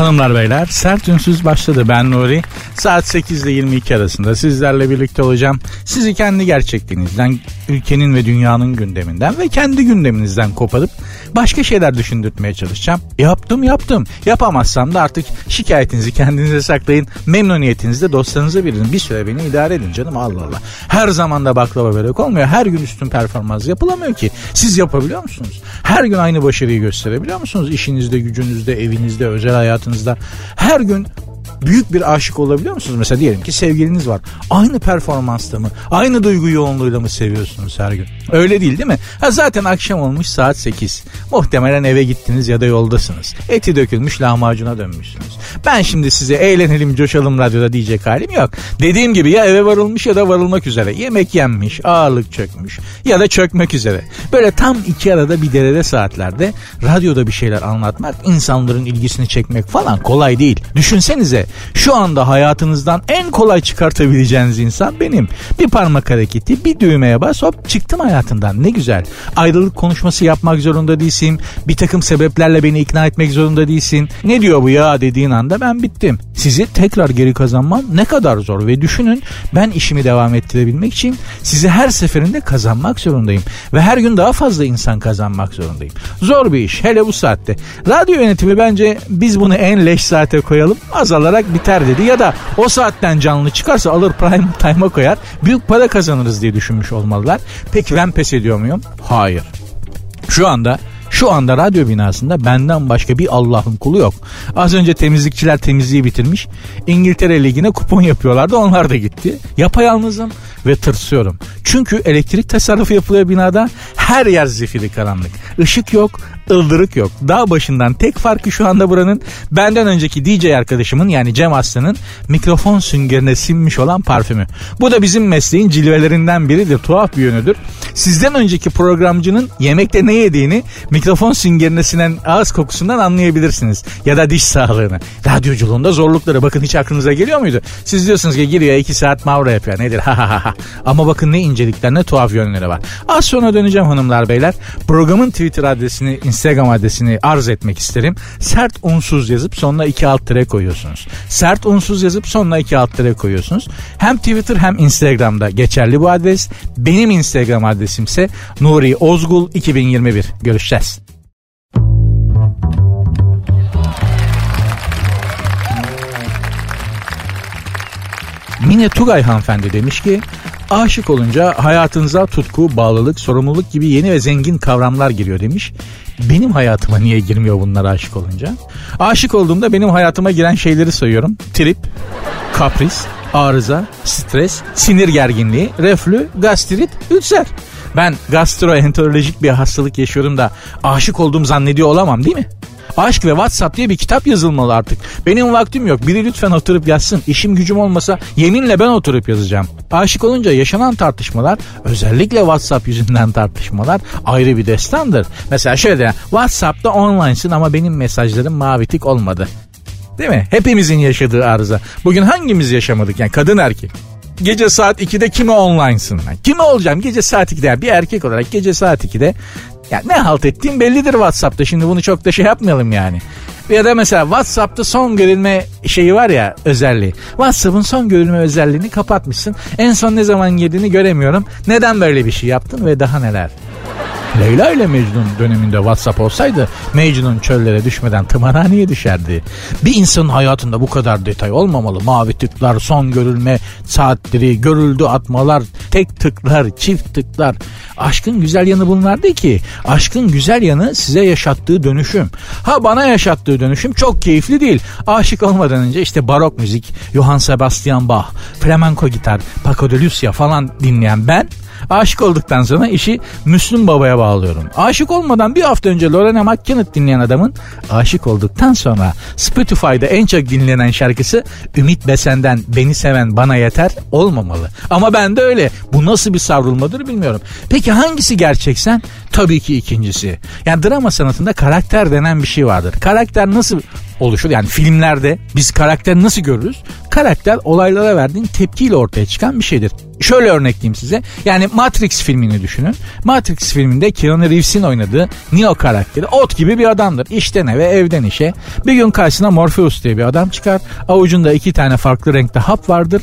Hanımlar beyler sert ünsüz başladı ben Nuri. Saat 8 ile 22 arasında sizlerle birlikte olacağım. Sizi kendi gerçekliğinizden, ülkenin ve dünyanın gündeminden ve kendi gündeminizden koparıp başka şeyler düşündürtmeye çalışacağım. Yaptım yaptım. Yapamazsam da artık şikayetinizi kendinize saklayın. Memnuniyetinizde dostlarınıza verin. Bir süre beni idare edin canım Allah Allah. Her zaman da baklava börek olmuyor. Her gün üstün performans yapılamıyor ki. Siz yapabiliyor musunuz? Her gün aynı başarıyı gösterebiliyor musunuz? İşinizde, gücünüzde, evinizde, özel hayatınızda. Her gün büyük bir aşık olabiliyor musunuz? Mesela diyelim ki sevgiliniz var. Aynı performansta mı? Aynı duygu yoğunluğuyla mı seviyorsunuz her gün? Öyle değil değil mi? Ha zaten akşam olmuş saat 8. Muhtemelen eve gittiniz ya da yoldasınız. Eti dökülmüş lahmacuna dönmüşsünüz. Ben şimdi size eğlenelim coşalım radyoda diyecek halim yok. Dediğim gibi ya eve varılmış ya da varılmak üzere. Yemek yenmiş, ağırlık çökmüş ya da çökmek üzere. Böyle tam iki arada bir derede saatlerde radyoda bir şeyler anlatmak, insanların ilgisini çekmek falan kolay değil. Düşünsenize şu anda hayatınızdan en kolay çıkartabileceğiniz insan benim. Bir parmak hareketi, bir düğmeye bas hop çıktım hayatından ne güzel. Ayrılık konuşması yapmak zorunda değilsin. Bir takım sebeplerle beni ikna etmek zorunda değilsin. Ne diyor bu ya dediğin anda ben bittim. Sizi tekrar geri kazanmam ne kadar zor ve düşünün ben işimi devam ettirebilmek için sizi her seferinde kazanmak zorundayım. Ve her gün daha fazla insan kazanmak zorundayım. Zor bir iş hele bu saatte. Radyo yönetimi bence biz bunu en leş saate koyalım azalarak biter dedi. Ya da o saatten canlı çıkarsa alır prime time'a koyar büyük para kazanırız diye düşünmüş olmalılar. Peki ben pes ediyor muyum? Hayır. Şu anda şu anda radyo binasında benden başka bir Allah'ın kulu yok. Az önce temizlikçiler temizliği bitirmiş. İngiltere Ligi'ne kupon yapıyorlardı onlar da gitti. Yapayalnızım ve tırsıyorum. Çünkü elektrik tasarrufu yapılıyor binada. Her yer zifiri karanlık. Işık yok, ıldırık yok. Dağ başından tek farkı şu anda buranın benden önceki DJ arkadaşımın yani Cem Aslan'ın mikrofon süngerine sinmiş olan parfümü. Bu da bizim mesleğin cilvelerinden biridir. Tuhaf bir yönüdür. Sizden önceki programcının yemekte ne yediğini mikrofon süngerine sinen ağız kokusundan anlayabilirsiniz. Ya da diş sağlığını. Radyoculuğunda zorlukları bakın hiç aklınıza geliyor muydu? Siz diyorsunuz ki giriyor iki saat mavra yapıyor nedir ha ha ha. Ama bakın ne incelikler ne tuhaf yönleri var. Az sonra döneceğim hanımlar beyler. Programın Twitter adresini Instagram adresini arz etmek isterim. Sert unsuz yazıp sonuna iki alt tere koyuyorsunuz. Sert unsuz yazıp sonuna iki alt tere koyuyorsunuz. Hem Twitter hem Instagram'da geçerli bu adres. Benim Instagram adresimse Nuri Ozgul 2021. Görüşeceğiz. Mine Tugay hanımefendi demiş ki aşık olunca hayatınıza tutku, bağlılık, sorumluluk gibi yeni ve zengin kavramlar giriyor demiş. Benim hayatıma niye girmiyor bunlar aşık olunca? Aşık olduğumda benim hayatıma giren şeyleri sayıyorum. Trip, kapris, arıza, stres, sinir gerginliği, reflü, gastrit, ülser. Ben gastroenterolojik bir hastalık yaşıyorum da aşık olduğum zannediyor olamam değil mi? Aşk ve WhatsApp diye bir kitap yazılmalı artık. Benim vaktim yok. Biri lütfen oturup yazsın. İşim gücüm olmasa yeminle ben oturup yazacağım. Aşık olunca yaşanan tartışmalar özellikle WhatsApp yüzünden tartışmalar ayrı bir destandır. Mesela şöyle WhatsApp'ta online'sın ama benim mesajlarım mavi tik olmadı. Değil mi? Hepimizin yaşadığı arıza. Bugün hangimiz yaşamadık yani kadın erkek? Gece saat 2'de kime online'sın? Kime olacağım? Gece saat 2'de yani bir erkek olarak gece saat 2'de ya ne halt ettiğim bellidir WhatsApp'ta. Şimdi bunu çok da şey yapmayalım yani. Ya da mesela WhatsApp'ta son görülme şeyi var ya özelliği. WhatsApp'ın son görülme özelliğini kapatmışsın. En son ne zaman girdiğini göremiyorum. Neden böyle bir şey yaptın ve daha neler? Leyla ile Mecnun döneminde WhatsApp olsaydı Mecnun çöllere düşmeden tımarhaneye düşerdi. Bir insanın hayatında bu kadar detay olmamalı. Mavi tıklar, son görülme saatleri, görüldü atmalar, tek tıklar, çift tıklar. Aşkın güzel yanı bunlar değil ki. Aşkın güzel yanı size yaşattığı dönüşüm. Ha bana yaşattığı dönüşüm çok keyifli değil. Aşık olmadan önce işte barok müzik, Johann Sebastian Bach, flamenco gitar, Paco de Lucia falan dinleyen ben Aşık olduktan sonra işi Müslüm Baba'ya bağlıyorum. Aşık olmadan bir hafta önce Lorena McKennitt dinleyen adamın aşık olduktan sonra Spotify'da en çok dinlenen şarkısı Ümit Besen'den Beni Seven Bana Yeter olmamalı. Ama ben de öyle. Bu nasıl bir savrulmadır bilmiyorum. Peki hangisi gerçeksen? Tabii ki ikincisi. Yani drama sanatında karakter denen bir şey vardır. Karakter nasıl oluşur? Yani filmlerde biz karakteri nasıl görürüz? Karakter olaylara verdiğin tepkiyle ortaya çıkan bir şeydir. Şöyle örnekleyeyim size. Yani Matrix filmini düşünün. Matrix filminde Keanu Reeves'in oynadığı Neo karakteri ot gibi bir adamdır. İşten eve evden işe. Bir gün karşısına Morpheus diye bir adam çıkar. Avucunda iki tane farklı renkte hap vardır.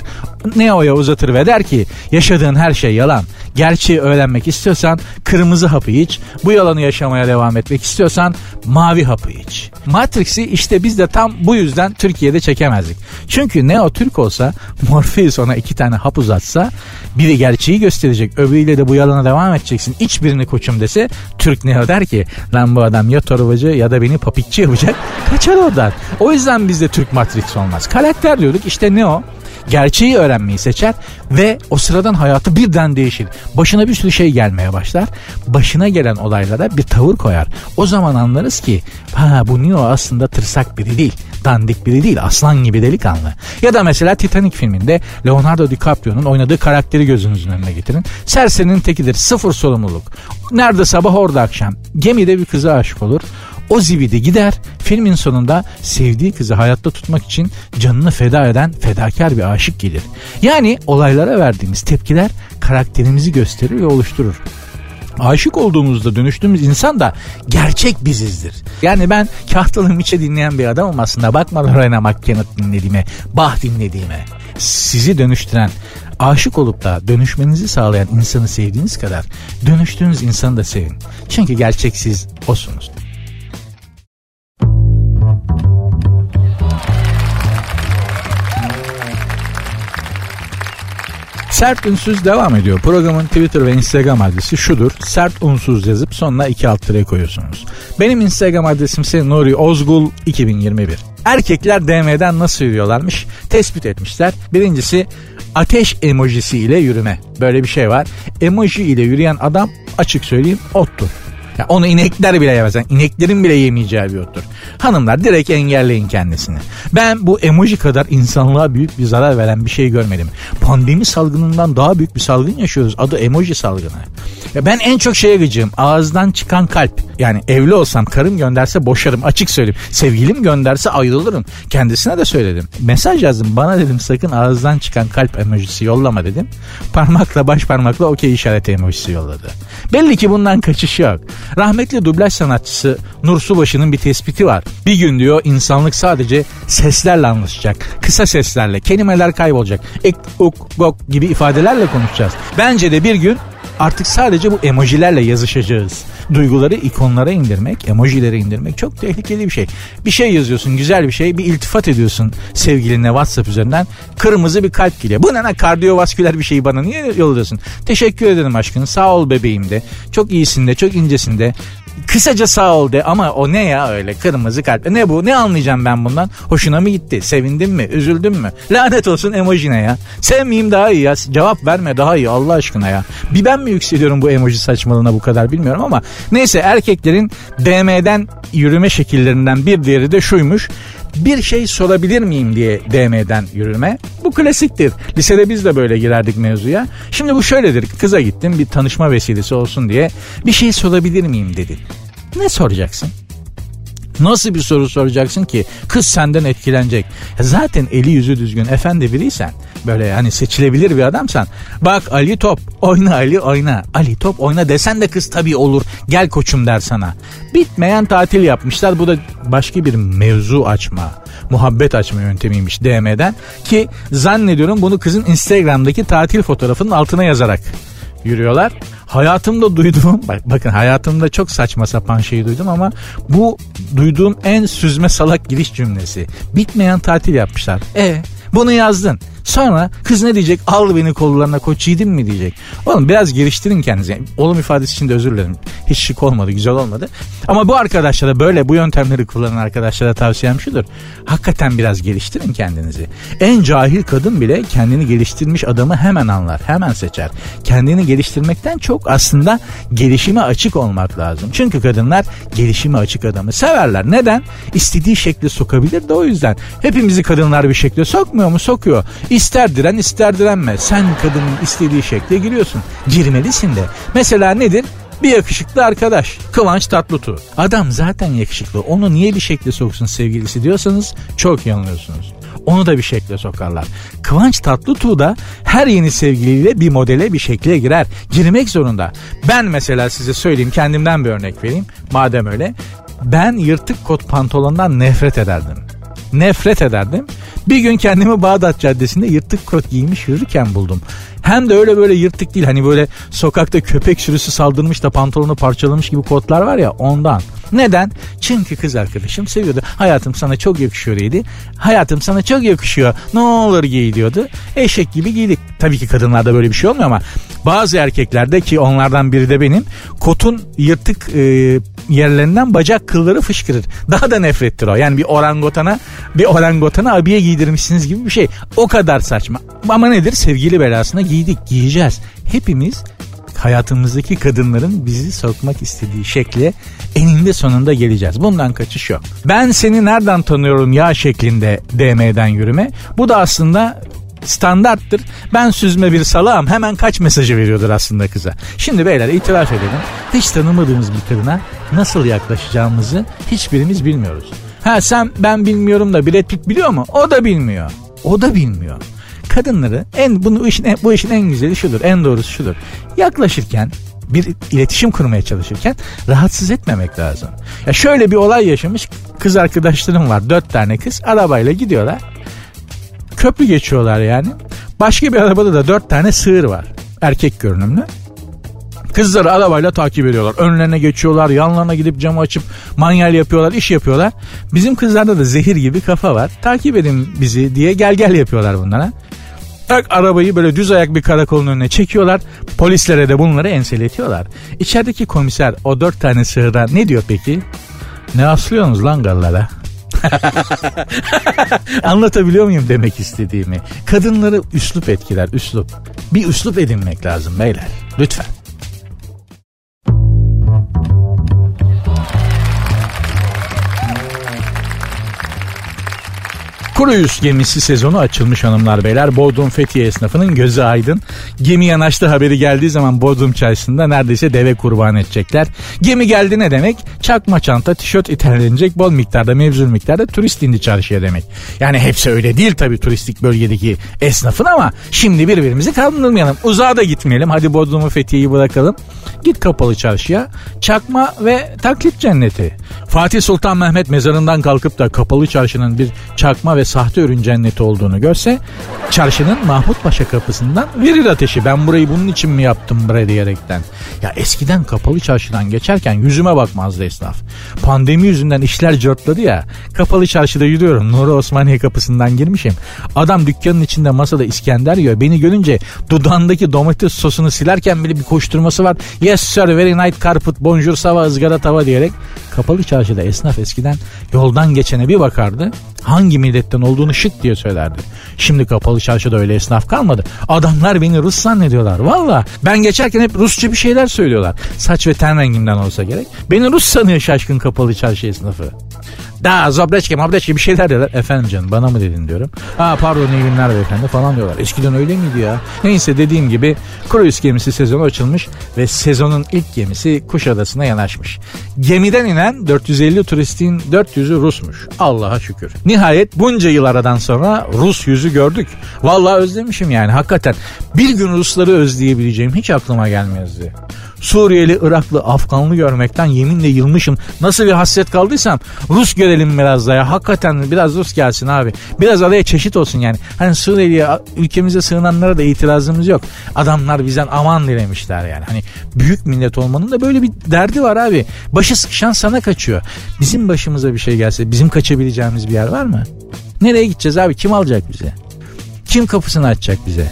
Neo'ya uzatır ve der ki yaşadığın her şey yalan. Gerçeği öğrenmek istiyorsan kırmızı hapı iç. Bu yalanı yaşamaya devam etmek istiyorsan mavi hapı iç. Matrix'i işte biz de tam bu yüzden Türkiye'de çekemezdik. Çünkü Neo Türk olsa Morpheus ona iki tane hap uzatsa biri gerçeği gösterecek öbürüyle de bu yalana devam edeceksin. İç birini koçum dese Türk Neo der ki lan bu adam ya torbacı ya da beni papikçi yapacak kaçar oradan. O yüzden bizde Türk Matrix olmaz. Karakter diyorduk işte Neo gerçeği öğrenmeyi seçer ve o sıradan hayatı birden değişir. Başına bir sürü şey gelmeye başlar. Başına gelen olaylara bir tavır koyar. O zaman anlarız ki ha bu Neo aslında tırsak biri değil. Dandik biri değil. Aslan gibi delikanlı. Ya da mesela Titanic filminde Leonardo DiCaprio'nun oynadığı karakteri gözünüzün önüne getirin. Serserinin tekidir. Sıfır sorumluluk. Nerede sabah orada akşam. Gemide bir kıza aşık olur. O zibidi gider filmin sonunda sevdiği kızı hayatta tutmak için canını feda eden fedakar bir aşık gelir. Yani olaylara verdiğimiz tepkiler karakterimizi gösterir ve oluşturur aşık olduğumuzda dönüştüğümüz insan da gerçek bizizdir. Yani ben Kahtalı Miçe dinleyen bir adamım aslında. Bakma Lorena McKennitt dinlediğime, Bah dinlediğime. Sizi dönüştüren, aşık olup da dönüşmenizi sağlayan insanı sevdiğiniz kadar dönüştüğünüz insanı da sevin. Çünkü gerçek siz osunuz. Sert Unsuz devam ediyor. Programın Twitter ve Instagram adresi şudur. Sert Unsuz yazıp sonuna iki alt tere koyuyorsunuz. Benim Instagram adresim ise Nuri Ozgul 2021. Erkekler DM'den nasıl yürüyorlarmış tespit etmişler. Birincisi ateş emojisi ile yürüme. Böyle bir şey var. Emoji ile yürüyen adam açık söyleyeyim ottur. Ya onu inekler bile yemez. Yani ineklerin bile yemeyeceği bir ottur. Hanımlar direkt engelleyin kendisini. Ben bu emoji kadar insanlığa büyük bir zarar veren bir şey görmedim. Pandemi salgınından daha büyük bir salgın yaşıyoruz. Adı emoji salgını. Ya ben en çok şeye gıcığım. Ağızdan çıkan kalp. Yani evli olsam karım gönderse boşarım. Açık söyleyeyim. Sevgilim gönderse ayrılırım. Kendisine de söyledim. Mesaj yazdım. Bana dedim sakın ağızdan çıkan kalp emojisi yollama dedim. Parmakla baş parmakla okey işareti emojisi yolladı. Belli ki bundan kaçış yok. Rahmetli dublaj sanatçısı Nur Subaşı'nın bir tespiti var. Bir gün diyor insanlık sadece seslerle anlaşacak. Kısa seslerle, kelimeler kaybolacak. Ek, uk, gok gibi ifadelerle konuşacağız. Bence de bir gün artık sadece bu emojilerle yazışacağız. Duyguları ikonlara indirmek, emojilere indirmek çok tehlikeli bir şey. Bir şey yazıyorsun, güzel bir şey, bir iltifat ediyorsun sevgilinle WhatsApp üzerinden. Kırmızı bir kalp geliyor. Bu ne kardiyovasküler bir şeyi bana niye yolluyorsun? Teşekkür ederim aşkım. Sağ ol bebeğim de. Çok iyisin de, çok incesin de. Kısaca sağ ol de ama o ne ya öyle kırmızı kalp. Ne bu? Ne anlayacağım ben bundan? Hoşuna mı gitti? Sevindin mi? Üzüldün mü? Lanet olsun emojine ya. Sevmeyeyim daha iyi ya. Cevap verme daha iyi Allah aşkına ya. Bir ben mi yükseliyorum bu emoji saçmalığına bu kadar bilmiyorum ama neyse erkeklerin DM'den yürüme şekillerinden bir diğeri de şuymuş bir şey sorabilir miyim diye DM'den yürüme. Bu klasiktir. Lisede biz de böyle girerdik mevzuya. Şimdi bu şöyledir. Kıza gittim bir tanışma vesilesi olsun diye bir şey sorabilir miyim dedin. Ne soracaksın? Nasıl bir soru soracaksın ki kız senden etkilenecek. Zaten eli yüzü düzgün efendi biriysen böyle hani seçilebilir bir adamsan bak Ali top oyna Ali oyna Ali top oyna desen de kız tabii olur gel koçum der sana. Bitmeyen tatil yapmışlar bu da başka bir mevzu açma muhabbet açma yöntemiymiş DM'den ki zannediyorum bunu kızın Instagram'daki tatil fotoğrafının altına yazarak yürüyorlar. Hayatımda duyduğum, bak, bakın hayatımda çok saçma sapan şeyi duydum ama bu duyduğum en süzme salak giriş cümlesi. Bitmeyen tatil yapmışlar. E bunu yazdın. Sonra kız ne diyecek? Al beni kollarına koç yiğidim mi diyecek. Oğlum biraz geliştirin kendinizi. Oğlum ifadesi için de özür dilerim. Hiç şık olmadı, güzel olmadı. Ama bu arkadaşlara böyle bu yöntemleri kullanan arkadaşlara tavsiyem şudur. Hakikaten biraz geliştirin kendinizi. En cahil kadın bile kendini geliştirmiş adamı hemen anlar, hemen seçer. Kendini geliştirmekten çok aslında gelişime açık olmak lazım. Çünkü kadınlar gelişime açık adamı severler. Neden? İstediği şekli sokabilir de o yüzden. Hepimizi kadınlar bir şekle sokmuyor mu? Sokuyor. İster diren ister direnme. Sen kadının istediği şekle giriyorsun. Girmelisin de. Mesela nedir? Bir yakışıklı arkadaş. Kıvanç Tatlıtuğ. Adam zaten yakışıklı. Onu niye bir şekle soksun sevgilisi diyorsanız çok yanılıyorsunuz. Onu da bir şekle sokarlar. Kıvanç Tatlıtuğ da her yeni sevgiliyle bir modele bir şekle girer. Girmek zorunda. Ben mesela size söyleyeyim kendimden bir örnek vereyim. Madem öyle. Ben yırtık kot pantolondan nefret ederdim. Nefret ederdim. Bir gün kendimi Bağdat Caddesi'nde yırtık kot giymiş yürürken buldum. Hem de öyle böyle yırtık değil hani böyle sokakta köpek sürüsü saldırmış da pantolonu parçalamış gibi kotlar var ya ondan. Neden? Çünkü kız arkadaşım seviyordu. Hayatım sana çok yakışıyor dedi. Hayatım sana çok yakışıyor. Ne olur giy diyordu. Eşek gibi giydik. Tabii ki kadınlarda böyle bir şey olmuyor ama bazı erkeklerde ki onlardan biri de benim kotun yırtık e, yerlerinden bacak kılları fışkırır. Daha da nefrettir o. Yani bir orangotana bir orangotana abiye giydirmişsiniz gibi bir şey. O kadar saçma. Ama nedir? Sevgili belasına giydik, giyeceğiz. Hepimiz hayatımızdaki kadınların bizi sokmak istediği şekle eninde sonunda geleceğiz. Bundan kaçış yok. Ben seni nereden tanıyorum ya şeklinde DM'den yürüme. Bu da aslında standarttır. Ben süzme bir salağım hemen kaç mesajı veriyordur aslında kıza. Şimdi beyler itiraf edelim. Hiç tanımadığımız bir kadına nasıl yaklaşacağımızı hiçbirimiz bilmiyoruz. Ha sen ben bilmiyorum da Brad Pitt biliyor mu? O da bilmiyor. O da bilmiyor kadınları en bunu işin bu işin en güzeli şudur. En doğrusu şudur. Yaklaşırken bir iletişim kurmaya çalışırken rahatsız etmemek lazım. Ya şöyle bir olay yaşamış kız arkadaşlarım var. Dört tane kız arabayla gidiyorlar. Köprü geçiyorlar yani. Başka bir arabada da dört tane sığır var. Erkek görünümlü. Kızları arabayla takip ediyorlar. Önlerine geçiyorlar. Yanlarına gidip camı açıp manyel yapıyorlar. iş yapıyorlar. Bizim kızlarda da zehir gibi kafa var. Takip edin bizi diye gel gel yapıyorlar bunlara. Tak arabayı böyle düz ayak bir karakolun önüne çekiyorlar. Polislere de bunları enseletiyorlar. İçerideki komiser o dört tane sığıra ne diyor peki? Ne aslıyorsunuz lan gallara? Anlatabiliyor muyum demek istediğimi? Kadınları üslup etkiler, üslup. Bir üslup edinmek lazım beyler. Lütfen. Kruyus gemisi sezonu açılmış hanımlar beyler. Bodrum Fethiye esnafının gözü aydın. Gemi yanaştı haberi geldiği zaman Bodrum çarşısında neredeyse deve kurban edecekler. Gemi geldi ne demek? Çakma çanta, tişört iterlenecek bol miktarda, mevzul miktarda turist indi çarşıya demek. Yani hepsi öyle değil tabii turistik bölgedeki esnafın ama şimdi birbirimizi kandırmayalım. Uzağa da gitmeyelim. Hadi Bodrum'u Fethiye'yi bırakalım. Git kapalı çarşıya. Çakma ve taklit cenneti. Fatih Sultan Mehmet mezarından kalkıp da kapalı çarşının bir çakma ve sahte ürün cenneti olduğunu görse çarşının Mahmut Paşa kapısından verir ateşi. Ben burayı bunun için mi yaptım bre diyerekten. Ya eskiden kapalı çarşıdan geçerken yüzüme bakmazdı esnaf. Pandemi yüzünden işler cörtladı ya. Kapalı çarşıda yürüyorum. Nuri Osmaniye kapısından girmişim. Adam dükkanın içinde masada İskender yiyor. Beni görünce dudağındaki domates sosunu silerken bile bir koşturması var. Yes sir very nice carpet bonjour sava ızgara tava diyerek kapalı çarşıda esnaf eskiden yoldan geçene bir bakardı. Hangi milletten olduğunu şık diye söylerdi. Şimdi kapalı çarşıda öyle esnaf kalmadı. Adamlar beni Rus zannediyorlar. Valla ben geçerken hep Rusça bir şeyler söylüyorlar. Saç ve ten rengimden olsa gerek. Beni Rus sanıyor şaşkın kapalı çarşı esnafı. Da zobreçke mobreçke bir şeyler diyorlar. Efendim canım bana mı dedin diyorum. Ha pardon iyi günler beyefendi falan diyorlar. Eskiden öyle miydi ya? Neyse dediğim gibi kruz gemisi sezonu açılmış ve sezonun ilk gemisi Kuşadası'na yanaşmış. Gemiden inen 450 turistin 400'ü Rusmuş. Allah'a şükür. Nihayet bunca yıl aradan sonra Rus yüzü gördük. Vallahi özlemişim yani hakikaten. Bir gün Rusları özleyebileceğim hiç aklıma gelmezdi. Suriyeli, Iraklı, Afganlı görmekten yeminle yılmışım. Nasıl bir hasret kaldıysam Rus görelim biraz da ya. Hakikaten biraz Rus gelsin abi. Biraz araya çeşit olsun yani. Hani Suriyeli'ye ülkemize sığınanlara da itirazımız yok. Adamlar bizden aman dilemişler yani. Hani büyük millet olmanın da böyle bir derdi var abi. Başı sıkışan sana kaçıyor. Bizim başımıza bir şey gelse bizim kaçabileceğimiz bir yer var mı? Nereye gideceğiz abi? Kim alacak bize? Kim kapısını açacak bize?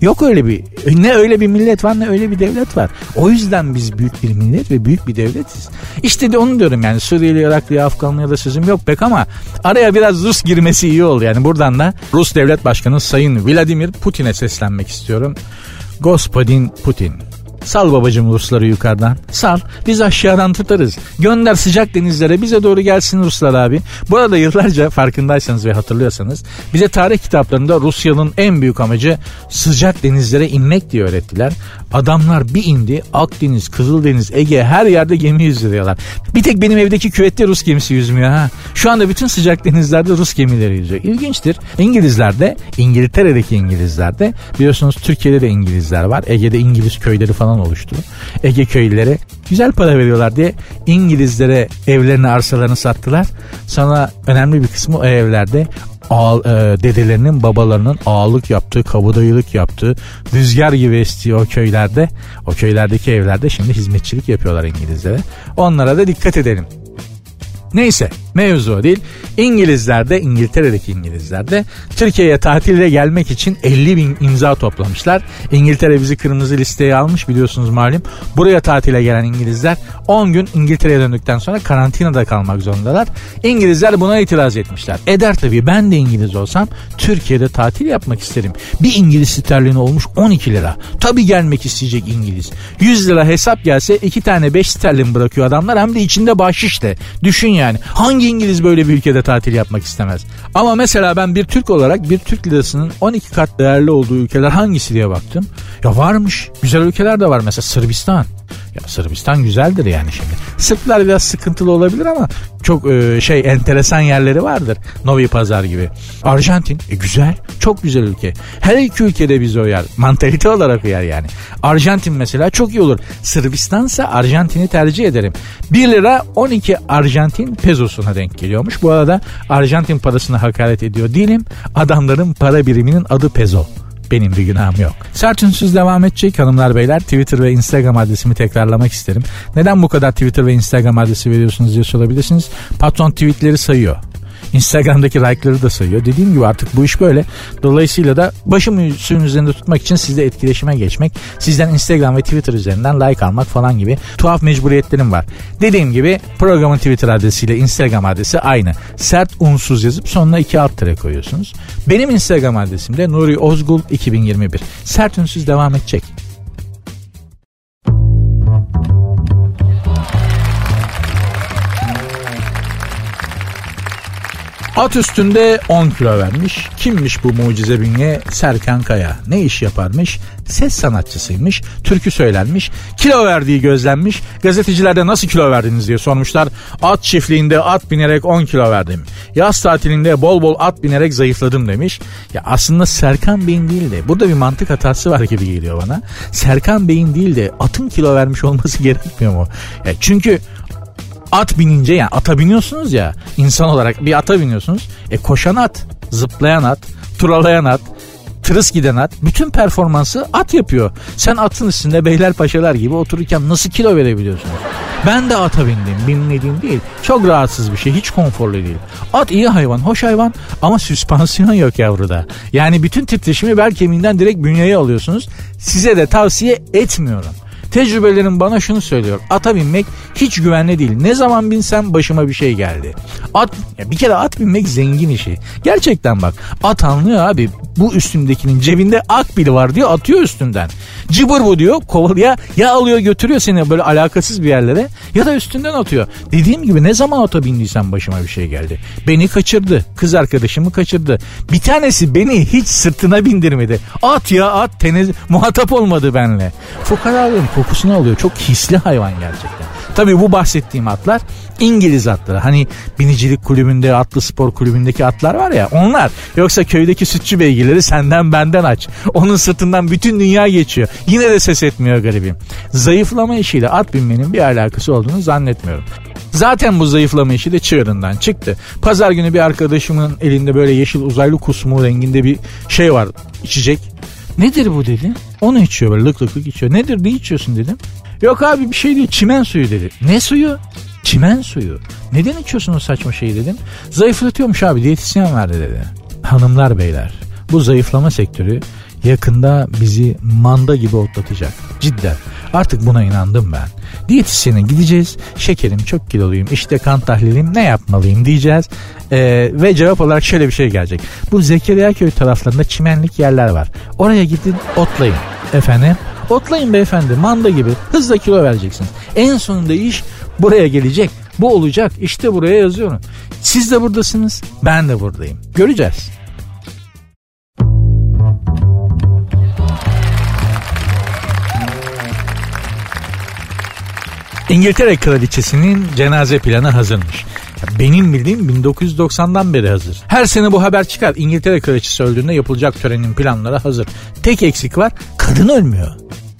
Yok öyle bir e, ne öyle bir millet var ne öyle bir devlet var. O yüzden biz büyük bir millet ve büyük bir devletiz. İşte de onu diyorum yani Suriyeli, Iraklı, Afganlı'ya da sözüm yok pek ama araya biraz Rus girmesi iyi oldu. Yani buradan da Rus Devlet Başkanı Sayın Vladimir Putin'e seslenmek istiyorum. Gospodin Putin. Sal babacım Rusları yukarıdan. Sal. Biz aşağıdan tutarız. Gönder sıcak denizlere bize doğru gelsin Ruslar abi. Bu arada yıllarca farkındaysanız ve hatırlıyorsanız bize tarih kitaplarında Rusya'nın en büyük amacı sıcak denizlere inmek diye öğrettiler. Adamlar bir indi Akdeniz, Kızıldeniz, Ege her yerde gemi yüzüyorlar. Bir tek benim evdeki küvette Rus gemisi yüzmüyor ha. Şu anda bütün sıcak denizlerde Rus gemileri yüzüyor. İlginçtir. İngilizlerde, İngiltere'deki İngilizlerde biliyorsunuz Türkiye'de de İngilizler var. Ege'de İngiliz köyleri falan oluştu. Ege köylüleri güzel para veriyorlar diye İngilizlere evlerini arsalarını sattılar. Sonra önemli bir kısmı o evlerde ağ, e, dedelerinin babalarının ağalık yaptığı, kabadayılık yaptığı, rüzgar gibi estiği o köylerde, o köylerdeki evlerde şimdi hizmetçilik yapıyorlar İngilizlere. Onlara da dikkat edelim. Neyse mevzu değil. İngilizler de İngiltere'deki İngilizler de Türkiye'ye tatile gelmek için 50 bin imza toplamışlar. İngiltere bizi kırmızı listeye almış biliyorsunuz malum. Buraya tatile gelen İngilizler 10 gün İngiltere'ye döndükten sonra karantinada kalmak zorundalar. İngilizler buna itiraz etmişler. Eder tabii ben de İngiliz olsam Türkiye'de tatil yapmak isterim. Bir İngiliz sterlini olmuş 12 lira. Tabii gelmek isteyecek İngiliz. 100 lira hesap gelse 2 tane 5 sterlin bırakıyor adamlar hem de içinde bahşiş de. Düşün yani hangi İngiliz böyle bir ülkede tatil yapmak istemez? Ama mesela ben bir Türk olarak bir Türk lirasının 12 kat değerli olduğu ülkeler hangisi diye baktım. Ya varmış. Güzel ülkeler de var mesela Sırbistan. Ya Sırbistan güzeldir yani şimdi. Sırplar biraz sıkıntılı olabilir ama çok e, şey enteresan yerleri vardır. Novi Pazar gibi. Arjantin e, güzel. Çok güzel ülke. Her iki ülkede bize uyar. Mantalite olarak uyar yani. Arjantin mesela çok iyi olur. Sırbistansa Arjantin'i tercih ederim. 1 lira 12 Arjantin pezosuna denk geliyormuş. Bu arada Arjantin parasına hakaret ediyor değilim. Adamların para biriminin adı pezo. Benim bir günahım yok. Sert devam edecek hanımlar beyler. Twitter ve Instagram adresimi tekrarlamak isterim. Neden bu kadar Twitter ve Instagram adresi veriyorsunuz diye sorabilirsiniz. Patron tweetleri sayıyor. Instagram'daki like'ları da sayıyor. Dediğim gibi artık bu iş böyle. Dolayısıyla da başımı suyun üzerinde tutmak için sizle etkileşime geçmek, sizden Instagram ve Twitter üzerinden like almak falan gibi tuhaf mecburiyetlerim var. Dediğim gibi programın Twitter adresiyle Instagram adresi aynı. Sert unsuz yazıp sonuna iki alt tere koyuyorsunuz. Benim Instagram adresim de Nuri Ozgul 2021. Sert unsuz devam edecek. At üstünde 10 kilo vermiş. Kimmiş bu mucize bünye? Serkan Kaya. Ne iş yaparmış? Ses sanatçısıymış. Türkü söylenmiş. Kilo verdiği gözlenmiş. Gazetecilerde nasıl kilo verdiniz diye sormuşlar. At çiftliğinde at binerek 10 kilo verdim. Yaz tatilinde bol bol at binerek zayıfladım demiş. Ya aslında Serkan Bey'in değil de burada bir mantık hatası var gibi geliyor bana. Serkan Bey'in değil de atın kilo vermiş olması gerekmiyor mu? Ya çünkü at binince yani ata biniyorsunuz ya insan olarak bir ata biniyorsunuz. E koşan at, zıplayan at, turalayan at, tırıs giden at bütün performansı at yapıyor. Sen atın üstünde beyler paşalar gibi otururken nasıl kilo verebiliyorsunuz? Ben de ata bindim. Binmediğim değil. Çok rahatsız bir şey. Hiç konforlu değil. At iyi hayvan, hoş hayvan ama süspansiyon yok yavruda. Yani bütün titreşimi bel kemiğinden direkt bünyeye alıyorsunuz. Size de tavsiye etmiyorum. Tecrübelerim bana şunu söylüyor. Ata binmek hiç güvenli değil. Ne zaman binsem başıma bir şey geldi. At ya bir kere at binmek zengin işi. Gerçekten bak. At anlıyor abi. Bu üstümdekinin cebinde akbil var diyor atıyor üstünden. Cıbır bu diyor kovalıyor ya alıyor götürüyor seni böyle alakasız bir yerlere ya da üstünden atıyor. Dediğim gibi ne zaman ata bindiysem başıma bir şey geldi. Beni kaçırdı. Kız arkadaşımı kaçırdı. Bir tanesi beni hiç sırtına bindirmedi. At ya at teniz muhatap olmadı benle. Fukaralığın kokusunu alıyor. Çok hisli hayvan gerçekten. Tabii bu bahsettiğim atlar İngiliz atları. Hani binicilik kulübünde, atlı spor kulübündeki atlar var ya onlar. Yoksa köydeki sütçü beygirleri senden benden aç. Onun sırtından bütün dünya geçiyor. Yine de ses etmiyor garibim. Zayıflama işiyle at binmenin bir alakası olduğunu zannetmiyorum. Zaten bu zayıflama işi de çığırından çıktı. Pazar günü bir arkadaşımın elinde böyle yeşil uzaylı kusmu renginde bir şey var içecek. Nedir bu dedi. Onu içiyor böyle lık lık lık içiyor. Nedir ne içiyorsun dedim. Yok abi bir şey değil çimen suyu dedi. Ne suyu? Çimen suyu. Neden içiyorsun o saçma şeyi dedim. Zayıflatıyormuş abi diyetisyen verdi dedi. Hanımlar beyler bu zayıflama sektörü yakında bizi manda gibi otlatacak. Cidden. Artık buna inandım ben. Diyetisyene gideceğiz. Şekerim çok kiloluyum. İşte kan tahlilim ne yapmalıyım diyeceğiz. Ee, ve cevap olarak şöyle bir şey gelecek. Bu Zekeriya köy taraflarında çimenlik yerler var. Oraya gidin otlayın. Efendim Otlayın beyefendi manda gibi hızla kilo vereceksiniz. En sonunda iş buraya gelecek. Bu olacak işte buraya yazıyorum. Siz de buradasınız ben de buradayım. Göreceğiz. İngiltere Kraliçesi'nin cenaze planı hazırmış. Benim bildiğim 1990'dan beri hazır. Her sene bu haber çıkar. İngiltere Kraliçesi öldüğünde yapılacak törenin planları hazır. Tek eksik var kadın ölmüyor.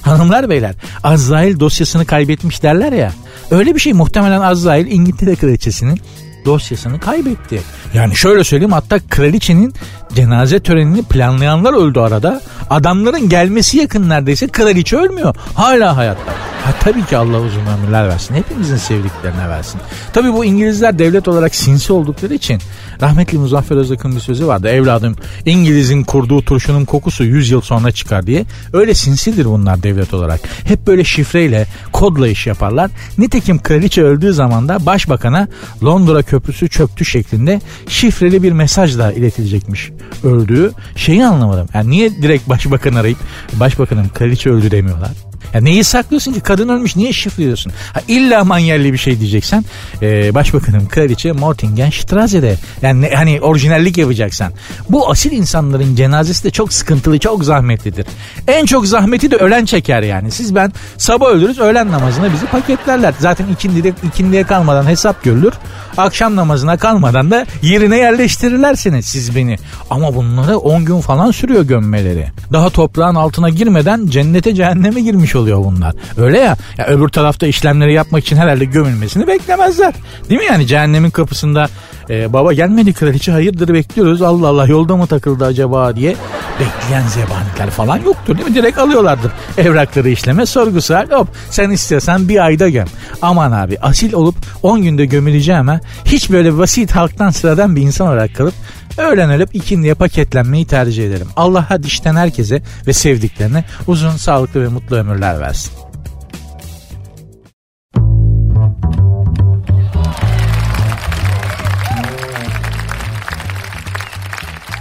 Hanımlar beyler Azrail dosyasını kaybetmiş derler ya. Öyle bir şey muhtemelen Azrail İngiltere Kraliçesi'nin dosyasını kaybetti. Yani şöyle söyleyeyim hatta kraliçenin cenaze törenini planlayanlar öldü arada. Adamların gelmesi yakın neredeyse kraliçe ölmüyor. Hala hayatta. Ha tabii ki Allah uzun ömürler versin. Hepimizin sevdiklerine versin. Tabii bu İngilizler devlet olarak sinsi oldukları için rahmetli Muzaffer Özak'ın bir sözü vardı. Evladım İngiliz'in kurduğu turşunun kokusu 100 yıl sonra çıkar diye. Öyle sinsidir bunlar devlet olarak. Hep böyle şifreyle, kodla iş yaparlar. Nitekim kraliçe öldüğü zaman da başbakana Londra köprüsü çöktü şeklinde şifreli bir mesajla iletilecekmiş öldüğü. Şeyi anlamadım. Yani niye direkt başbakan arayıp başbakanın kraliçe öldü demiyorlar? Ya neyi saklıyorsun ki? Kadın ölmüş niye şifreliyorsun? Ha, illa manyerli bir şey diyeceksen e, başbakanım kraliçe Mortingen Strasse'de. Yani ne, hani orijinallik yapacaksan. Bu asil insanların cenazesi de çok sıkıntılı, çok zahmetlidir. En çok zahmeti de ölen çeker yani. Siz ben sabah ölürüz, öğlen namazına bizi paketlerler. Zaten ikindiye, ikindiye kalmadan hesap görülür. Akşam namazına kalmadan da yerine yerleştirirler seni siz beni. Ama bunları 10 gün falan sürüyor gömmeleri. Daha toprağın altına girmeden cennete cehenneme girmiş oluyor bunlar. Öyle ya, ya öbür tarafta işlemleri yapmak için herhalde gömülmesini beklemezler. Değil mi yani cehennemin kapısında e, baba gelmedi kraliçe hayırdır bekliyoruz Allah Allah yolda mı takıldı acaba diye bekleyen zebaniler falan yoktur değil mi? Direkt alıyorlardır evrakları işleme sorgusu hop sen istiyorsan bir ayda göm. Aman abi asil olup 10 günde gömüleceğime hiç böyle basit halktan sıradan bir insan olarak kalıp Öğlen ölüp ikindiye paketlenmeyi tercih ederim. Allah dişten herkese ve sevdiklerine uzun, sağlıklı ve mutlu ömürler versin.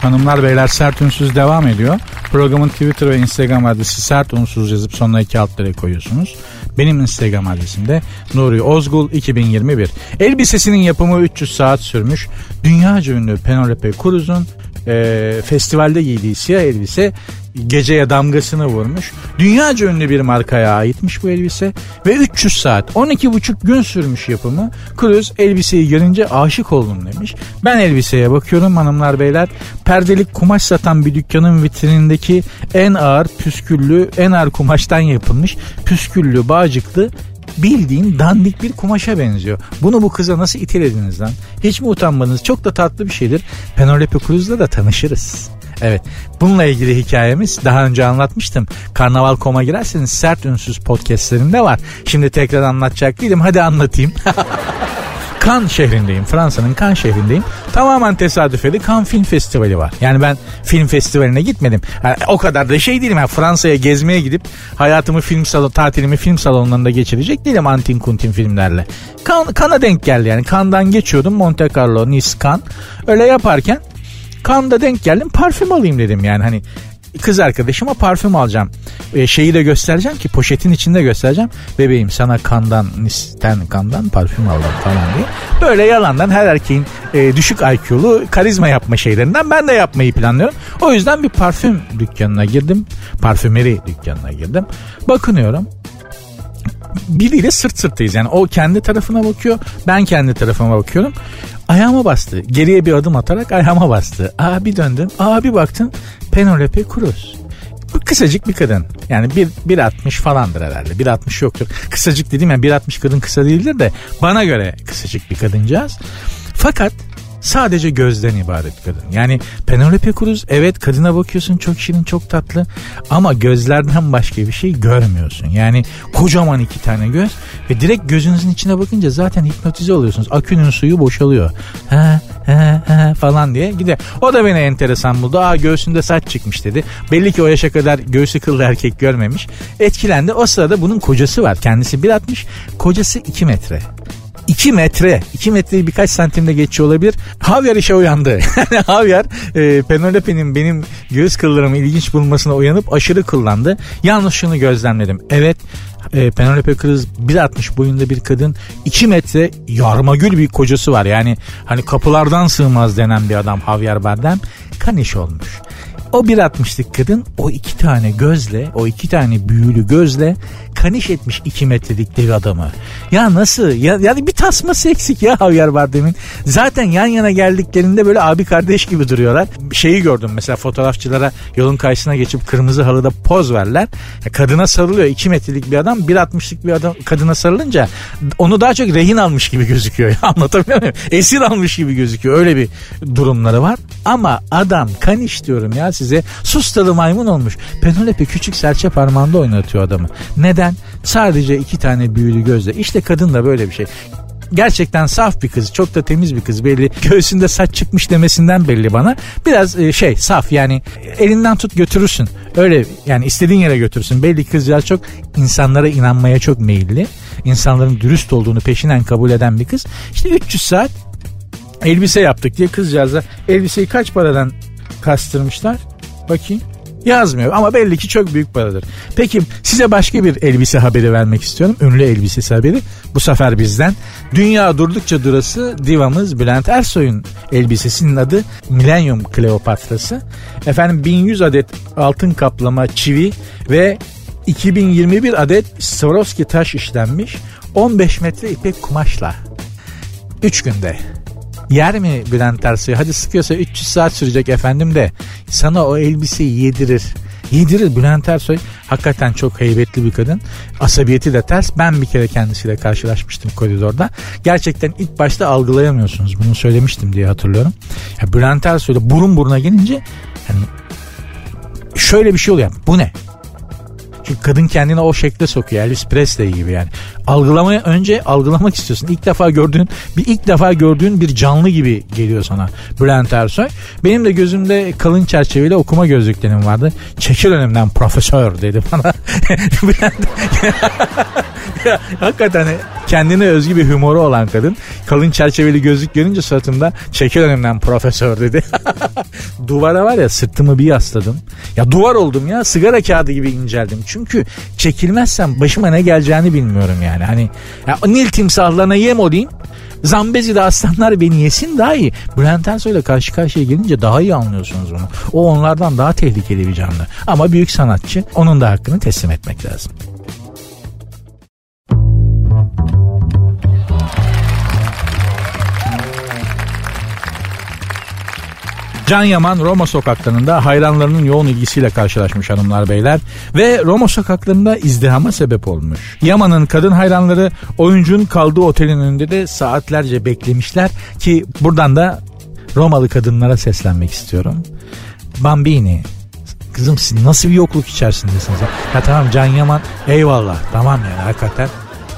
Hanımlar beyler sert ünsüz devam ediyor. Programın Twitter ve Instagram adresi sert unsuz yazıp sonuna iki alt koyuyorsunuz. Benim Instagram adresim de Nuri Ozgul 2021. Elbisesinin yapımı 300 saat sürmüş. Dünyaca ünlü Penelope Cruz'un e, festivalde giydiği siyah elbise geceye damgasını vurmuş. Dünyaca ünlü bir markaya aitmiş bu elbise ve 300 saat 12,5 gün sürmüş yapımı. Cruz elbiseyi görünce aşık oldum demiş. Ben elbiseye bakıyorum hanımlar beyler. Perdelik kumaş satan bir dükkanın vitrinindeki en ağır püsküllü en ağır kumaştan yapılmış püsküllü bağcıklı bildiğin dandik bir kumaşa benziyor. Bunu bu kıza nasıl itelediniz lan? Hiç mi utanmadınız? Çok da tatlı bir şeydir. Penelope Cruz'la da tanışırız. Evet bununla ilgili hikayemiz daha önce anlatmıştım. Karnaval koma girerseniz sert ünsüz podcastlerinde var. Şimdi tekrar anlatacak değilim hadi anlatayım. Kan şehrindeyim. Fransa'nın Kan şehrindeyim. Tamamen tesadüf edip Kan Film Festivali var. Yani ben film festivaline gitmedim. Yani o kadar da şey değilim. Yani Fransa'ya gezmeye gidip hayatımı film salonu, tatilimi film salonlarında geçirecek değilim antin kuntin filmlerle. Kan, Kan'a denk geldi yani. Kan'dan geçiyordum Monte Carlo, Nice, Kan. Öyle yaparken Kan'da denk geldim parfüm alayım dedim yani hani kız arkadaşıma parfüm alacağım. E, şeyi de göstereceğim ki poşetin içinde göstereceğim. Bebeğim sana kandan, nisten kandan parfüm aldım falan diye. Böyle yalandan her erkeğin e, düşük IQ'lu karizma yapma şeylerinden ben de yapmayı planlıyorum. O yüzden bir parfüm dükkanına girdim. Parfümeri dükkanına girdim. Bakınıyorum biriyle sırt sırtayız. Yani o kendi tarafına bakıyor, ben kendi tarafıma bakıyorum. Ayağıma bastı. Geriye bir adım atarak ayağıma bastı. Aa bir döndüm. Aa bir baktım. Penelope Cruz. Bu kısacık bir kadın. Yani bir 1.60 falandır herhalde. 1.60 yoktur. Kısacık dedim ya yani 1.60 kadın kısa değildir de bana göre kısacık bir kadıncağız. Fakat sadece gözden ibaret kadın. Yani Penelope Cruz evet kadına bakıyorsun çok şirin çok tatlı ama gözlerden başka bir şey görmüyorsun. Yani kocaman iki tane göz ve direkt gözünüzün içine bakınca zaten hipnotize oluyorsunuz. Akünün suyu boşalıyor. Ha, ha, ha falan diye gider. O da beni enteresan buldu. Aa göğsünde saç çıkmış dedi. Belli ki o yaşa kadar göğsü kıllı erkek görmemiş. Etkilendi. O sırada bunun kocası var. Kendisi 1.60 kocası 2 metre. 2 metre. 2 metreyi birkaç santimde geçiyor olabilir. Javier işe uyandı. Javier e, Penelope'nin benim göğüs kıllarımı ilginç bulmasına uyanıp aşırı kullandı. Yalnız şunu gözlemledim. Evet e, Penelope Cruz 1.60 boyunda bir kadın 2 metre yarmagül bir kocası var. Yani hani kapılardan sığmaz denen bir adam Javier Bardem kaniş olmuş. O 1.60'lık kadın o iki tane gözle, o iki tane büyülü gözle kaniş etmiş 2 metrelik dev adamı. Ya nasıl? Ya, yani bir tasması eksik ya Javier Bardem'in. Zaten yan yana geldiklerinde böyle abi kardeş gibi duruyorlar. Şeyi gördüm mesela fotoğrafçılara yolun karşısına geçip kırmızı halıda poz verler. Ya kadına sarılıyor 2 metrelik bir adam 1.60'lık bir adam kadına sarılınca onu daha çok rehin almış gibi gözüküyor. Anlatabiliyor muyum? Esir almış gibi gözüküyor. Öyle bir durumları var. Ama adam kaniş diyorum ya size. Sustalı maymun olmuş. Penelope küçük serçe parmağında oynatıyor adamı. Neden? Sadece iki tane büyülü gözle. İşte kadın da böyle bir şey. Gerçekten saf bir kız çok da temiz bir kız belli. Göğsünde saç çıkmış demesinden belli bana. Biraz e, şey saf yani elinden tut götürürsün. Öyle yani istediğin yere götürürsün belli kızcağız çok insanlara inanmaya çok meyilli. İnsanların dürüst olduğunu peşinen kabul eden bir kız. İşte 300 saat elbise yaptık diye kızcağıza elbiseyi kaç paradan kastırmışlar? Bakayım Yazmıyor ama belli ki çok büyük paradır. Peki size başka bir elbise haberi vermek istiyorum. Ünlü elbisesi haberi. Bu sefer bizden. Dünya durdukça durası divamız Bülent Ersoy'un elbisesinin adı Millennium Kleopatrası. Efendim 1100 adet altın kaplama çivi ve 2021 adet Swarovski taş işlenmiş 15 metre ipek kumaşla 3 günde Yer mi Bülent Ersoy? Hadi sıkıyorsa 300 saat sürecek efendim de sana o elbiseyi yedirir. Yedirir Bülent Ersoy. Hakikaten çok heybetli bir kadın. Asabiyeti de ters. Ben bir kere kendisiyle karşılaşmıştım koridorda. Gerçekten ilk başta algılayamıyorsunuz. Bunu söylemiştim diye hatırlıyorum. Ya Bülent Ersoy'da burun buruna gelince yani şöyle bir şey oluyor. Bu ne? Çünkü kadın kendini o şekle sokuyor. Elvis Presley gibi yani. Algılamaya önce algılamak istiyorsun. İlk defa gördüğün bir ilk defa gördüğün bir canlı gibi geliyor sana Bülent Ersoy. Benim de gözümde kalın çerçeveli okuma gözlüklerim vardı. Çekil önümden profesör dedi bana. Bülent hakikaten kendine özgü bir humoru olan kadın kalın çerçeveli gözlük görünce suratımda çekil önümden profesör dedi. Duvara var ya sırtımı bir yasladım. Ya duvar oldum ya sigara kağıdı gibi inceldim. Çünkü çekilmezsem başıma ne geleceğini bilmiyorum yani. Hani ya, Nil timsahlarına yem olayım. Zambezi'de aslanlar beni yesin daha iyi. Bülent Ersoy'la karşı karşıya gelince daha iyi anlıyorsunuz bunu. O onlardan daha tehlikeli bir canlı. Ama büyük sanatçı onun da hakkını teslim etmek lazım. Can Yaman Roma sokaklarında hayranlarının yoğun ilgisiyle karşılaşmış hanımlar beyler ve Roma sokaklarında izdihama sebep olmuş. Yaman'ın kadın hayranları oyuncunun kaldığı otelin önünde de saatlerce beklemişler ki buradan da Romalı kadınlara seslenmek istiyorum. Bambini kızım siz nasıl bir yokluk içerisindesiniz ya? Tamam Can Yaman eyvallah tamam yani hakikaten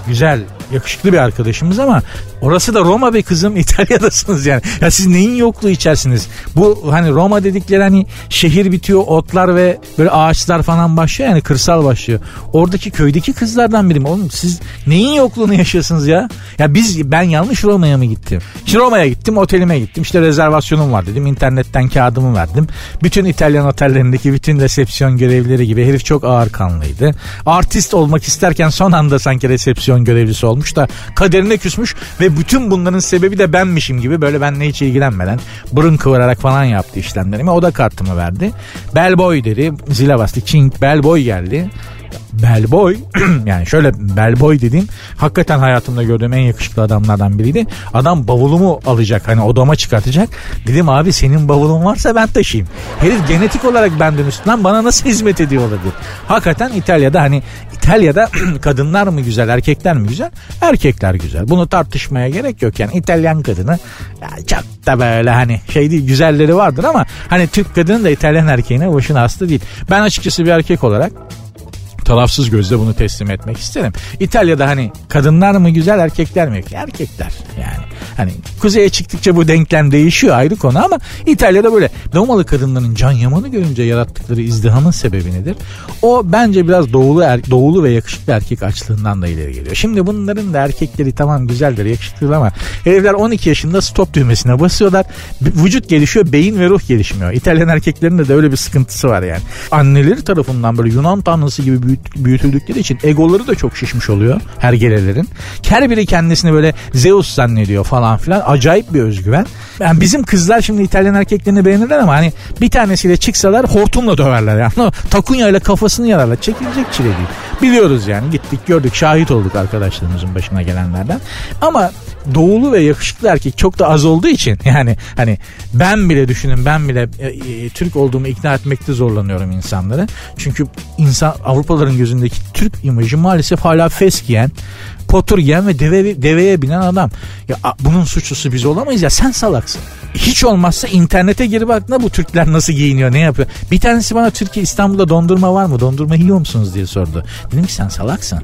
güzel yakışıklı bir arkadaşımız ama orası da Roma be kızım İtalya'dasınız yani. Ya siz neyin yokluğu içersiniz? Bu hani Roma dedikleri hani şehir bitiyor otlar ve böyle ağaçlar falan başlıyor yani kırsal başlıyor. Oradaki köydeki kızlardan birim. Oğlum siz neyin yokluğunu yaşıyorsunuz ya? Ya biz ben yanlış Roma'ya mı gittim? İşte Roma'ya gittim otelime gittim işte rezervasyonum var dedim internetten kağıdımı verdim. Bütün İtalyan otellerindeki bütün resepsiyon görevlileri gibi herif çok ağır kanlıydı. Artist olmak isterken son anda sanki resepsiyon görevlisi olmuş da kaderine küsmüş ve bütün bunların sebebi de benmişim gibi böyle benle hiç ilgilenmeden burun kıvırarak falan yaptı işlemlerimi. O da kartımı verdi. Bellboy dedi. Zile bastı. Çink Bellboy geldi. Bellboy yani şöyle bellboy dediğim hakikaten hayatımda gördüğüm en yakışıklı adamlardan biriydi. Adam bavulumu alacak hani odama çıkartacak. Dedim abi senin bavulun varsa ben taşıyayım. Herif genetik olarak benden üstünden bana nasıl hizmet ediyor olabilir? Hakikaten İtalya'da hani İtalya'da kadınlar mı güzel erkekler mi güzel? Erkekler güzel. Bunu tartışmaya gerek yok yani İtalyan kadını ya çok da böyle hani şey değil güzelleri vardır ama hani Türk kadını da İtalyan erkeğine boşuna hasta değil. Ben açıkçası bir erkek olarak tarafsız gözle bunu teslim etmek isterim. İtalya'da hani kadınlar mı güzel erkekler mi? Erkekler yani. Hani kuzeye çıktıkça bu denklem değişiyor ayrı konu ama İtalya'da böyle Romalı kadınların can yamanı görünce yarattıkları izdihamın sebebi nedir? O bence biraz doğulu er, doğulu ve yakışıklı erkek açlığından da ileri geliyor. Şimdi bunların da erkekleri tamam güzeldir yakışıklı ama herifler 12 yaşında stop düğmesine basıyorlar. Vücut gelişiyor beyin ve ruh gelişmiyor. İtalyan erkeklerinde de öyle bir sıkıntısı var yani. Anneleri tarafından böyle Yunan tanrısı gibi büyüt, büyütüldükleri için egoları da çok şişmiş oluyor hergelelerin. Her biri kendisini böyle Zeus zannediyor falan filan. Acayip bir özgüven. Yani bizim kızlar şimdi İtalyan erkeklerini beğenirler ama hani bir tanesiyle çıksalar hortumla döverler yani. Takunya ile kafasını yararlar. Çekilecek çile değil. Biliyoruz yani gittik gördük şahit olduk arkadaşlarımızın başına gelenlerden. Ama doğulu ve yakışıklı erkek çok da az olduğu için yani hani ben bile düşünün ben bile e, e, Türk olduğumu ikna etmekte zorlanıyorum insanları. Çünkü insan Avrupalıların gözündeki Türk imajı maalesef hala fes giyen potur giyen ve deve, deveye binen adam. Ya bunun suçlusu biz olamayız ya sen salaksın. Hiç olmazsa internete girip baktığında bu Türkler nasıl giyiniyor ne yapıyor. Bir tanesi bana Türkiye İstanbul'da dondurma var mı dondurma yiyor musunuz diye sordu. Dedim ki sen salaksın.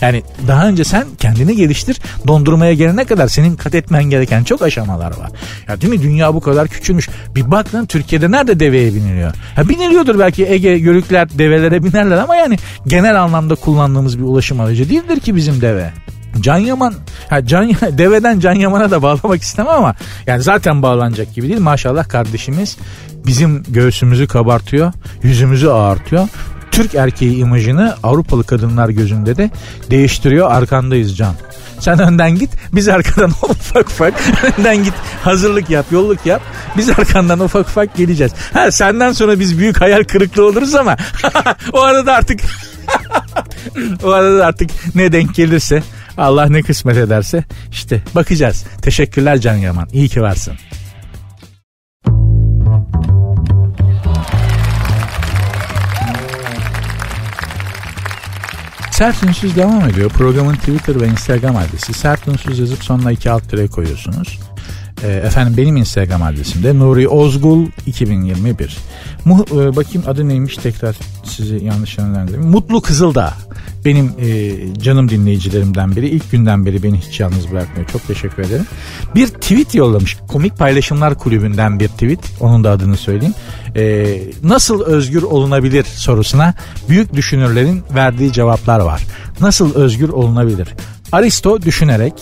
Yani daha önce sen kendini geliştir. Dondurmaya gelene kadar senin kat etmen gereken çok aşamalar var. Ya değil mi? Dünya bu kadar küçülmüş. Bir bak lan Türkiye'de nerede deveye biniliyor? Ha biniliyordur belki Ege, Yörükler develere binerler ama yani genel anlamda kullandığımız bir ulaşım aracı değildir ki bizim deve. Can Yaman, ha Can, deveden Can Yaman'a da bağlamak istemem ama yani zaten bağlanacak gibi değil. Maşallah kardeşimiz bizim göğsümüzü kabartıyor, yüzümüzü ağartıyor. Türk erkeği imajını Avrupalı kadınlar gözünde de değiştiriyor. Arkandayız Can. Sen önden git biz arkadan ufak ufak önden git hazırlık yap yolluk yap biz arkandan ufak ufak geleceğiz. Ha senden sonra biz büyük hayal kırıklığı oluruz ama o arada artık o arada artık ne denk gelirse Allah ne kısmet ederse işte bakacağız. Teşekkürler Can Yaman. İyi ki varsın. Sert Ünsüz devam ediyor. Programın Twitter ve Instagram adresi. Sert Ünsüz yazıp sonuna iki alt tire koyuyorsunuz. E, efendim benim Instagram adresim de Nuri Ozgul 2021. Mu, e, bakayım adı neymiş tekrar sizi yanlış yönlendireyim. Mutlu Kızıldağ benim e, canım dinleyicilerimden biri. ilk günden beri beni hiç yalnız bırakmıyor. Çok teşekkür ederim. Bir tweet yollamış. Komik Paylaşımlar Kulübü'nden bir tweet. Onun da adını söyleyeyim. E, nasıl özgür olunabilir sorusuna büyük düşünürlerin verdiği cevaplar var. Nasıl özgür olunabilir? Aristo düşünerek,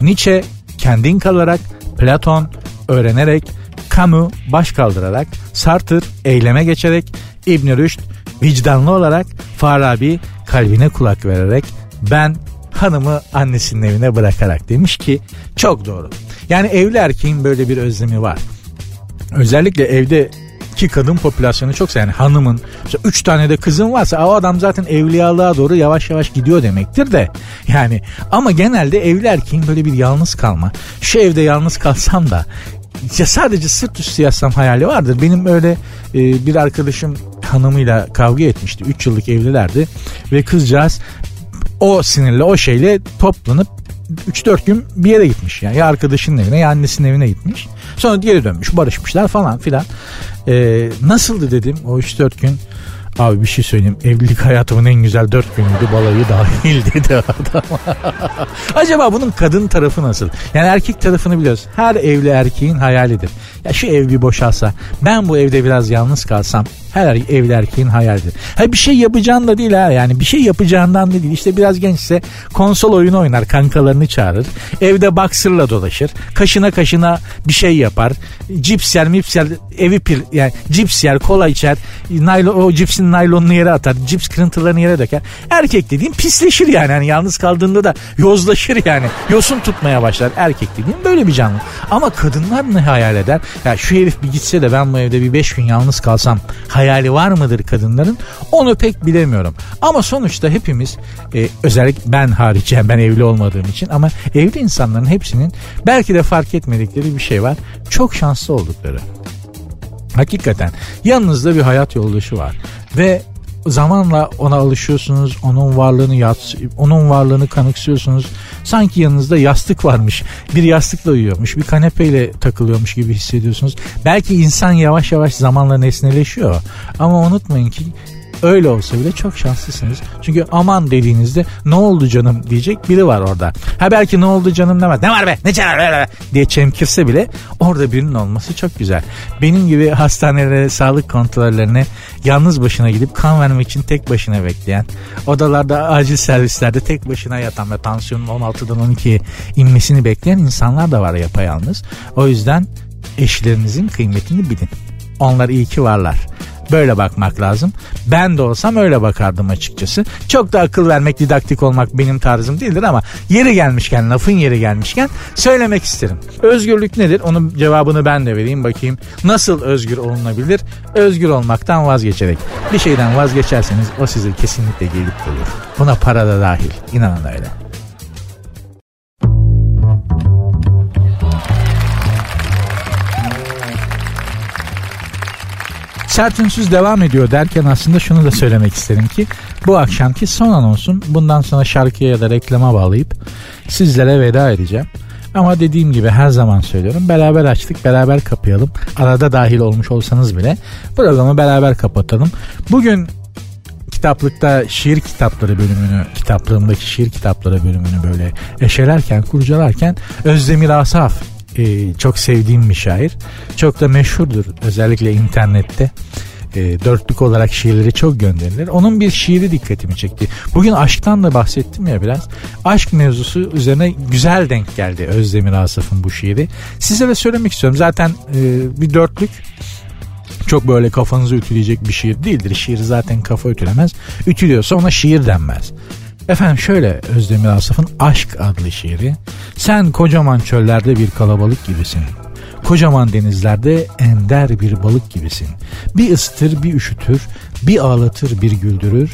Nietzsche kendin kalarak, Platon öğrenerek, Camus baş kaldırarak, Sartre eyleme geçerek, İbn Rüşd vicdanlı olarak, Farabi kalbine kulak vererek, ben hanımı annesinin evine bırakarak demiş ki çok doğru. Yani evli erkeğin böyle bir özlemi var. Özellikle evde ki kadın popülasyonu çok yani hanımın işte üç tane de kızın varsa o adam zaten evliyalığa doğru yavaş yavaş gidiyor demektir de yani ama genelde evli erkeğin böyle bir yalnız kalma şu evde yalnız kalsam da ya sadece sırt üstü yatsam hayali vardır. Benim öyle e, bir arkadaşım hanımıyla kavga etmişti. 3 yıllık evlilerdi ve kızcağız o sinirle o şeyle toplanıp 3-4 gün bir yere gitmiş. Yani ya arkadaşının evine ya annesinin evine gitmiş. Sonra geri dönmüş barışmışlar falan filan. Ee, nasıldı dedim o 3-4 gün. Abi bir şey söyleyeyim. Evlilik hayatımın en güzel dört günüydü. Balayı dahil dedi adam. Acaba bunun kadın tarafı nasıl? Yani erkek tarafını biliyoruz. Her evli erkeğin hayalidir. Ya şu ev bir boşalsa ben bu evde biraz yalnız kalsam her evli erkeğin hayalidir. Ha bir şey yapacağın da değil ha yani bir şey yapacağından da değil. İşte biraz gençse konsol oyunu oynar kankalarını çağırır. Evde boxer'la dolaşır. Kaşına kaşına bir şey yapar. Cips yer mips yer evi pir yani cips yer kola içer. Naylon, o cipsin naylonunu yere atar. Cips kırıntılarını yere döker. Erkek dediğim pisleşir yani. yani yalnız kaldığında da yozlaşır yani. Yosun tutmaya başlar. Erkek dediğim böyle bir canlı. Ama kadınlar ne hayal eder? Ya şu herif bir gitse de ben bu evde bir beş gün yalnız kalsam hayal hayali var mıdır kadınların? Onu pek bilemiyorum. Ama sonuçta hepimiz e, özellikle ben hariç yani ben evli olmadığım için ama evli insanların hepsinin belki de fark etmedikleri bir şey var. Çok şanslı oldukları. Hakikaten yanınızda bir hayat yoldaşı var ve zamanla ona alışıyorsunuz. Onun varlığını yats onun varlığını kanıksıyorsunuz. Sanki yanınızda yastık varmış. Bir yastıkla uyuyormuş. Bir kanepeyle takılıyormuş gibi hissediyorsunuz. Belki insan yavaş yavaş zamanla nesneleşiyor. Ama unutmayın ki Öyle olsa bile çok şanslısınız. Çünkü aman dediğinizde ne oldu canım diyecek biri var orada. Ha belki ne oldu canım demez. Ne var be ne çare diye çemkirse bile orada birinin olması çok güzel. Benim gibi hastanelere, sağlık kontrollerine yalnız başına gidip kan vermek için tek başına bekleyen, odalarda acil servislerde tek başına yatan ve tansiyonun 16'dan 12'ye inmesini bekleyen insanlar da var yapayalnız. O yüzden eşlerinizin kıymetini bilin. Onlar iyi ki varlar. Böyle bakmak lazım. Ben de olsam öyle bakardım açıkçası. Çok da akıl vermek, didaktik olmak benim tarzım değildir ama yeri gelmişken, lafın yeri gelmişken söylemek isterim. Özgürlük nedir? Onun cevabını ben de vereyim bakayım. Nasıl özgür olunabilir? Özgür olmaktan vazgeçerek. Bir şeyden vazgeçerseniz o size kesinlikle gelip olur. Buna para da dahil. İnanın öyle. Sert devam ediyor derken aslında şunu da söylemek isterim ki bu akşamki son anonsum bundan sonra şarkıya ya da reklama bağlayıp sizlere veda edeceğim. Ama dediğim gibi her zaman söylüyorum beraber açtık beraber kapayalım. Arada dahil olmuş olsanız bile programı beraber kapatalım. Bugün kitaplıkta şiir kitapları bölümünü, kitaplığımdaki şiir kitapları bölümünü böyle eşelerken, kurcalarken Özdemir Asaf e, çok sevdiğim bir şair. Çok da meşhurdur özellikle internette. E, dörtlük olarak şiirleri çok gönderilir. Onun bir şiiri dikkatimi çekti. Bugün aşktan da bahsettim ya biraz. Aşk mevzusu üzerine güzel denk geldi Özdemir Asaf'ın bu şiiri. Size de söylemek istiyorum. Zaten e, bir dörtlük çok böyle kafanızı ütüleyecek bir şiir değildir. Şiir zaten kafa ütülemez. Ütülüyorsa ona şiir denmez. Efendim şöyle Özdemir Asaf'ın Aşk adlı şiiri. Sen kocaman çöllerde bir kalabalık gibisin. Kocaman denizlerde ender bir balık gibisin. Bir ıstır bir üşütür, bir ağlatır bir güldürür.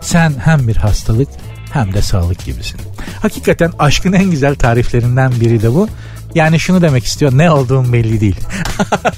Sen hem bir hastalık hem de sağlık gibisin. Hakikaten aşkın en güzel tariflerinden biri de bu. Yani şunu demek istiyor ne olduğum belli değil.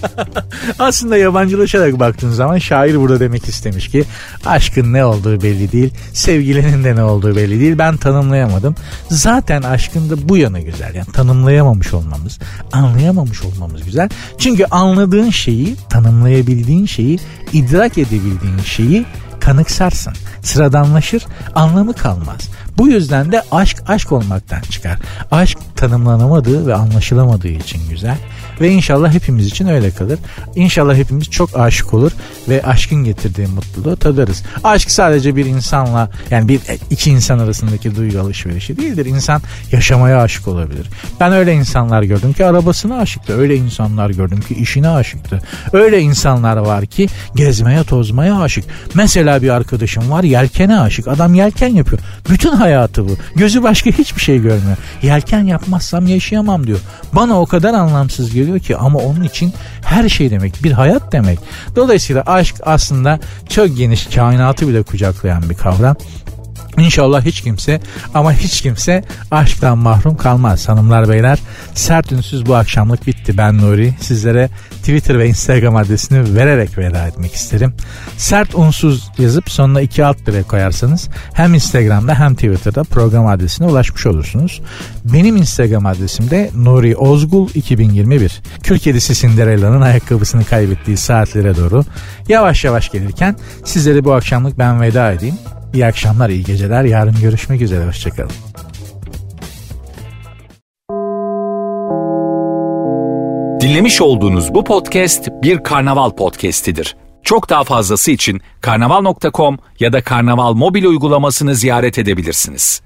Aslında yabancılaşarak baktığın zaman şair burada demek istemiş ki aşkın ne olduğu belli değil. Sevgilinin de ne olduğu belli değil. Ben tanımlayamadım. Zaten aşkın da bu yanı güzel. Yani tanımlayamamış olmamız, anlayamamış olmamız güzel. Çünkü anladığın şeyi, tanımlayabildiğin şeyi, idrak edebildiğin şeyi kanıksarsın. Sıradanlaşır, anlamı kalmaz. Bu yüzden de aşk aşk olmaktan çıkar. Aşk tanımlanamadığı ve anlaşılamadığı için güzel. Ve inşallah hepimiz için öyle kalır. İnşallah hepimiz çok aşık olur ve aşkın getirdiği mutluluğu tadarız. Aşk sadece bir insanla yani bir iki insan arasındaki duygu alışverişi değildir. İnsan yaşamaya aşık olabilir. Ben öyle insanlar gördüm ki arabasına aşıktı. Öyle insanlar gördüm ki işine aşıktı. Öyle insanlar var ki gezmeye tozmaya aşık. Mesela bir arkadaşım var yelkene aşık. Adam yelken yapıyor. Bütün hayatı bu. Gözü başka hiçbir şey görmüyor. Yelken yapmazsam yaşayamam diyor. Bana o kadar anlamsız geliyor ki ama onun için her şey demek bir hayat demek. Dolayısıyla aşk aslında çok geniş kainatı bile kucaklayan bir kavram. İnşallah hiç kimse ama hiç kimse aşktan mahrum kalmaz hanımlar beyler. Sert ünsüz bu akşamlık bitti ben Nuri. Sizlere Twitter ve Instagram adresini vererek veda etmek isterim. Sert unsuz yazıp sonuna iki alt bire koyarsanız hem Instagram'da hem Twitter'da program adresine ulaşmış olursunuz. Benim Instagram adresim de Nuri Ozgul 2021. Kül kedisi Cinderella'nın ayakkabısını kaybettiği saatlere doğru yavaş yavaş gelirken sizlere bu akşamlık ben veda edeyim. İyi akşamlar, iyi geceler. Yarın görüşmek üzere. Hoşçakalın. Dinlemiş olduğunuz bu podcast bir karnaval podcastidir. Çok daha fazlası için karnaval.com ya da karnaval mobil uygulamasını ziyaret edebilirsiniz.